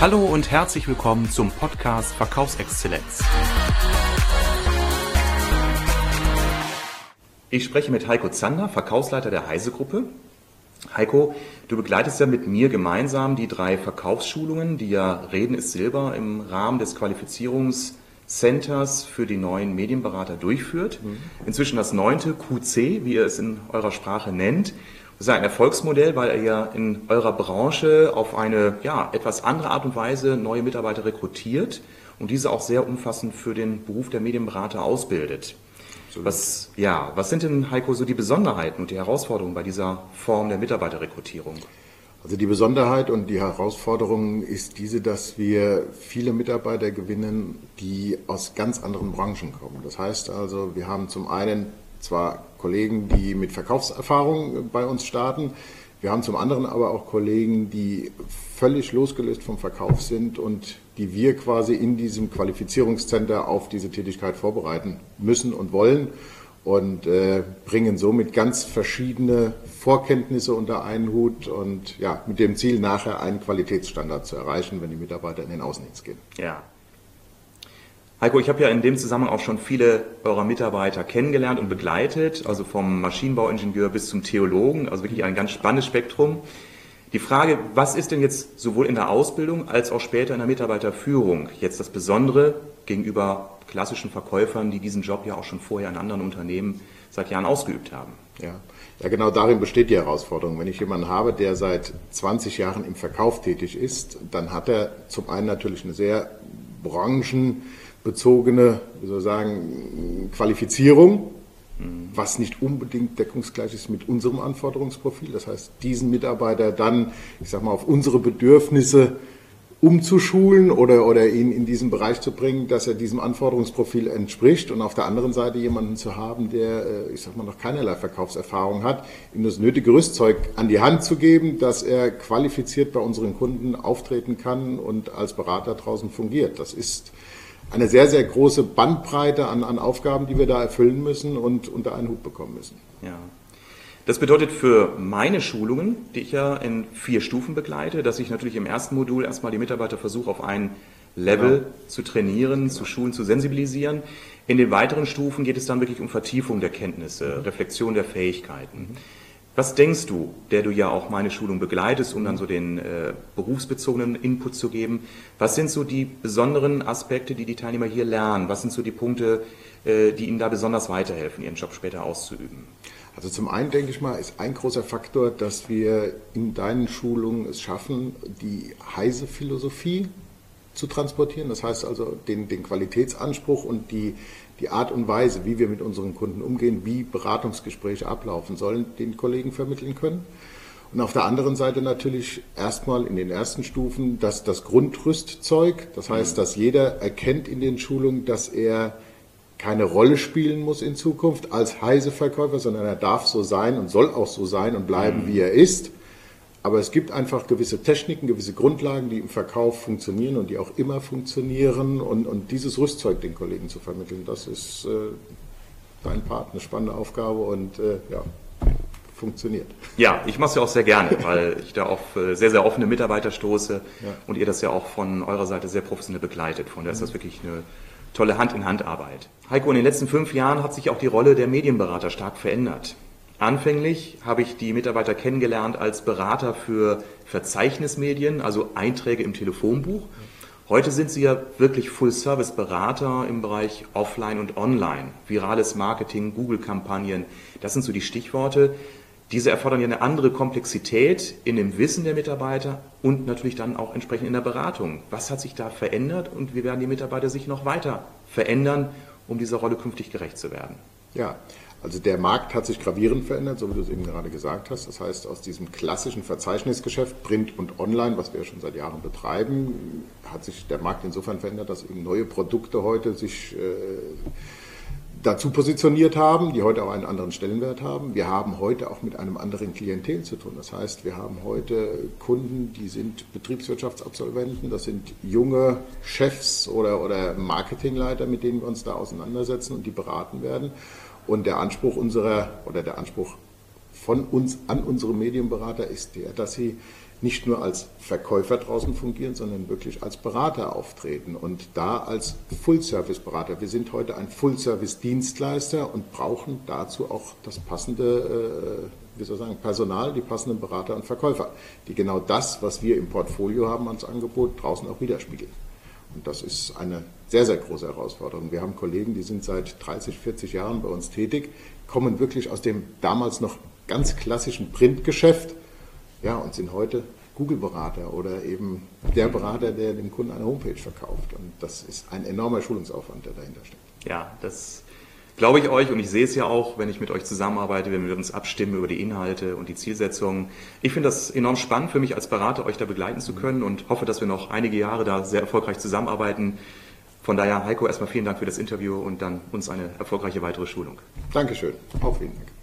Hallo und herzlich willkommen zum Podcast Verkaufsexzellenz. Ich spreche mit Heiko Zander, Verkaufsleiter der Heise Gruppe. Heiko, du begleitest ja mit mir gemeinsam die drei Verkaufsschulungen, die ja Reden ist Silber im Rahmen des Qualifizierungscenters für die neuen Medienberater durchführt. Mhm. Inzwischen das neunte QC, wie ihr es in eurer Sprache nennt. Das ist ein Erfolgsmodell, weil ihr in eurer Branche auf eine ja, etwas andere Art und Weise neue Mitarbeiter rekrutiert und diese auch sehr umfassend für den Beruf der Medienberater ausbildet. Was, ja, was sind denn, Heiko, so die Besonderheiten und die Herausforderungen bei dieser Form der Mitarbeiterrekrutierung? Also die Besonderheit und die Herausforderung ist diese, dass wir viele Mitarbeiter gewinnen, die aus ganz anderen Branchen kommen. Das heißt also, wir haben zum einen zwar Kollegen, die mit Verkaufserfahrung bei uns starten, wir haben zum anderen aber auch Kollegen, die völlig losgelöst vom Verkauf sind und die wir quasi in diesem Qualifizierungscenter auf diese Tätigkeit vorbereiten müssen und wollen und äh, bringen somit ganz verschiedene Vorkenntnisse unter einen Hut und ja, mit dem Ziel, nachher einen Qualitätsstandard zu erreichen, wenn die Mitarbeiter in den Außendienst gehen. Ja, Heiko, ich habe ja in dem Zusammenhang auch schon viele eurer Mitarbeiter kennengelernt und begleitet, also vom Maschinenbauingenieur bis zum Theologen, also wirklich ein ganz spannendes Spektrum. Die Frage, was ist denn jetzt sowohl in der Ausbildung als auch später in der Mitarbeiterführung jetzt das Besondere gegenüber klassischen Verkäufern, die diesen Job ja auch schon vorher in anderen Unternehmen seit Jahren ausgeübt haben? Ja. Ja, genau darin besteht die Herausforderung. Wenn ich jemanden habe, der seit 20 Jahren im Verkauf tätig ist, dann hat er zum einen natürlich eine sehr branchen bezogene, wie soll ich sagen, Qualifizierung, was nicht unbedingt deckungsgleich ist mit unserem Anforderungsprofil. Das heißt, diesen Mitarbeiter dann, ich sag mal, auf unsere Bedürfnisse umzuschulen oder, oder ihn in diesen Bereich zu bringen, dass er diesem Anforderungsprofil entspricht und auf der anderen Seite jemanden zu haben, der, äh, ich sag mal, noch keinerlei Verkaufserfahrung hat, ihm das nötige Rüstzeug an die Hand zu geben, dass er qualifiziert bei unseren Kunden auftreten kann und als Berater draußen fungiert. Das ist eine sehr, sehr große Bandbreite an, an Aufgaben, die wir da erfüllen müssen und unter einen Hut bekommen müssen. Ja. Das bedeutet für meine Schulungen, die ich ja in vier Stufen begleite, dass ich natürlich im ersten Modul erstmal die Mitarbeiter versuche, auf ein Level genau. zu trainieren, genau. zu schulen, zu sensibilisieren. In den weiteren Stufen geht es dann wirklich um Vertiefung der Kenntnisse, Reflexion der Fähigkeiten. Mhm. Was denkst du, der du ja auch meine Schulung begleitest, um dann so den äh, berufsbezogenen Input zu geben? Was sind so die besonderen Aspekte, die die Teilnehmer hier lernen? Was sind so die Punkte, äh, die ihnen da besonders weiterhelfen, ihren Job später auszuüben? Also zum einen denke ich mal, ist ein großer Faktor, dass wir in deinen Schulungen es schaffen, die heise Philosophie zu transportieren. Das heißt also den, den Qualitätsanspruch und die, die Art und Weise, wie wir mit unseren Kunden umgehen, wie Beratungsgespräche ablaufen sollen, den Kollegen vermitteln können. Und auf der anderen Seite natürlich erstmal in den ersten Stufen das, das Grundrüstzeug. Das heißt, mhm. dass jeder erkennt in den Schulungen, dass er keine Rolle spielen muss in Zukunft als heise Verkäufer, sondern er darf so sein und soll auch so sein und bleiben, mhm. wie er ist. Aber es gibt einfach gewisse Techniken, gewisse Grundlagen, die im Verkauf funktionieren und die auch immer funktionieren. Und, und dieses Rüstzeug den Kollegen zu vermitteln, das ist äh, dein Part, eine spannende Aufgabe und äh, ja, funktioniert. Ja, ich mache es ja auch sehr gerne, weil ich da auf äh, sehr, sehr offene Mitarbeiter stoße ja. und ihr das ja auch von eurer Seite sehr professionell begleitet. Von daher ist das wirklich eine tolle Hand-in-Hand-Arbeit. Heiko, in den letzten fünf Jahren hat sich auch die Rolle der Medienberater stark verändert. Anfänglich habe ich die Mitarbeiter kennengelernt als Berater für Verzeichnismedien, also Einträge im Telefonbuch. Heute sind sie ja wirklich Full-Service-Berater im Bereich Offline und Online, virales Marketing, Google-Kampagnen. Das sind so die Stichworte. Diese erfordern ja eine andere Komplexität in dem Wissen der Mitarbeiter und natürlich dann auch entsprechend in der Beratung. Was hat sich da verändert und wie werden die Mitarbeiter sich noch weiter verändern, um dieser Rolle künftig gerecht zu werden? Ja, also der Markt hat sich gravierend verändert, so wie du es eben gerade gesagt hast. Das heißt, aus diesem klassischen Verzeichnisgeschäft, Print und Online, was wir schon seit Jahren betreiben, hat sich der Markt insofern verändert, dass eben neue Produkte heute sich äh, dazu positioniert haben, die heute auch einen anderen Stellenwert haben. Wir haben heute auch mit einem anderen Klientel zu tun. Das heißt, wir haben heute Kunden, die sind Betriebswirtschaftsabsolventen, das sind junge Chefs oder, oder Marketingleiter, mit denen wir uns da auseinandersetzen und die beraten werden. Und der Anspruch unserer oder der Anspruch von uns an unsere Medienberater ist der, dass sie nicht nur als Verkäufer draußen fungieren, sondern wirklich als Berater auftreten und da als Full-Service-Berater. Wir sind heute ein Full-Service-Dienstleister und brauchen dazu auch das passende, äh, wie soll ich sagen, Personal, die passenden Berater und Verkäufer, die genau das, was wir im Portfolio haben ans Angebot, draußen auch widerspiegeln. Und das ist eine sehr, sehr große Herausforderung. Wir haben Kollegen, die sind seit 30, 40 Jahren bei uns tätig, kommen wirklich aus dem damals noch ganz klassischen Printgeschäft ja, und sind heute Google-Berater oder eben der Berater, der dem Kunden eine Homepage verkauft. Und das ist ein enormer Schulungsaufwand, der dahinter steckt. Ja, das glaube ich euch und ich sehe es ja auch, wenn ich mit euch zusammenarbeite, wenn wir uns abstimmen über die Inhalte und die Zielsetzungen. Ich finde das enorm spannend für mich als Berater, euch da begleiten zu können und hoffe, dass wir noch einige Jahre da sehr erfolgreich zusammenarbeiten. Von daher, Heiko, erstmal vielen Dank für das Interview und dann uns eine erfolgreiche weitere Schulung. Dankeschön. Auch vielen Dank.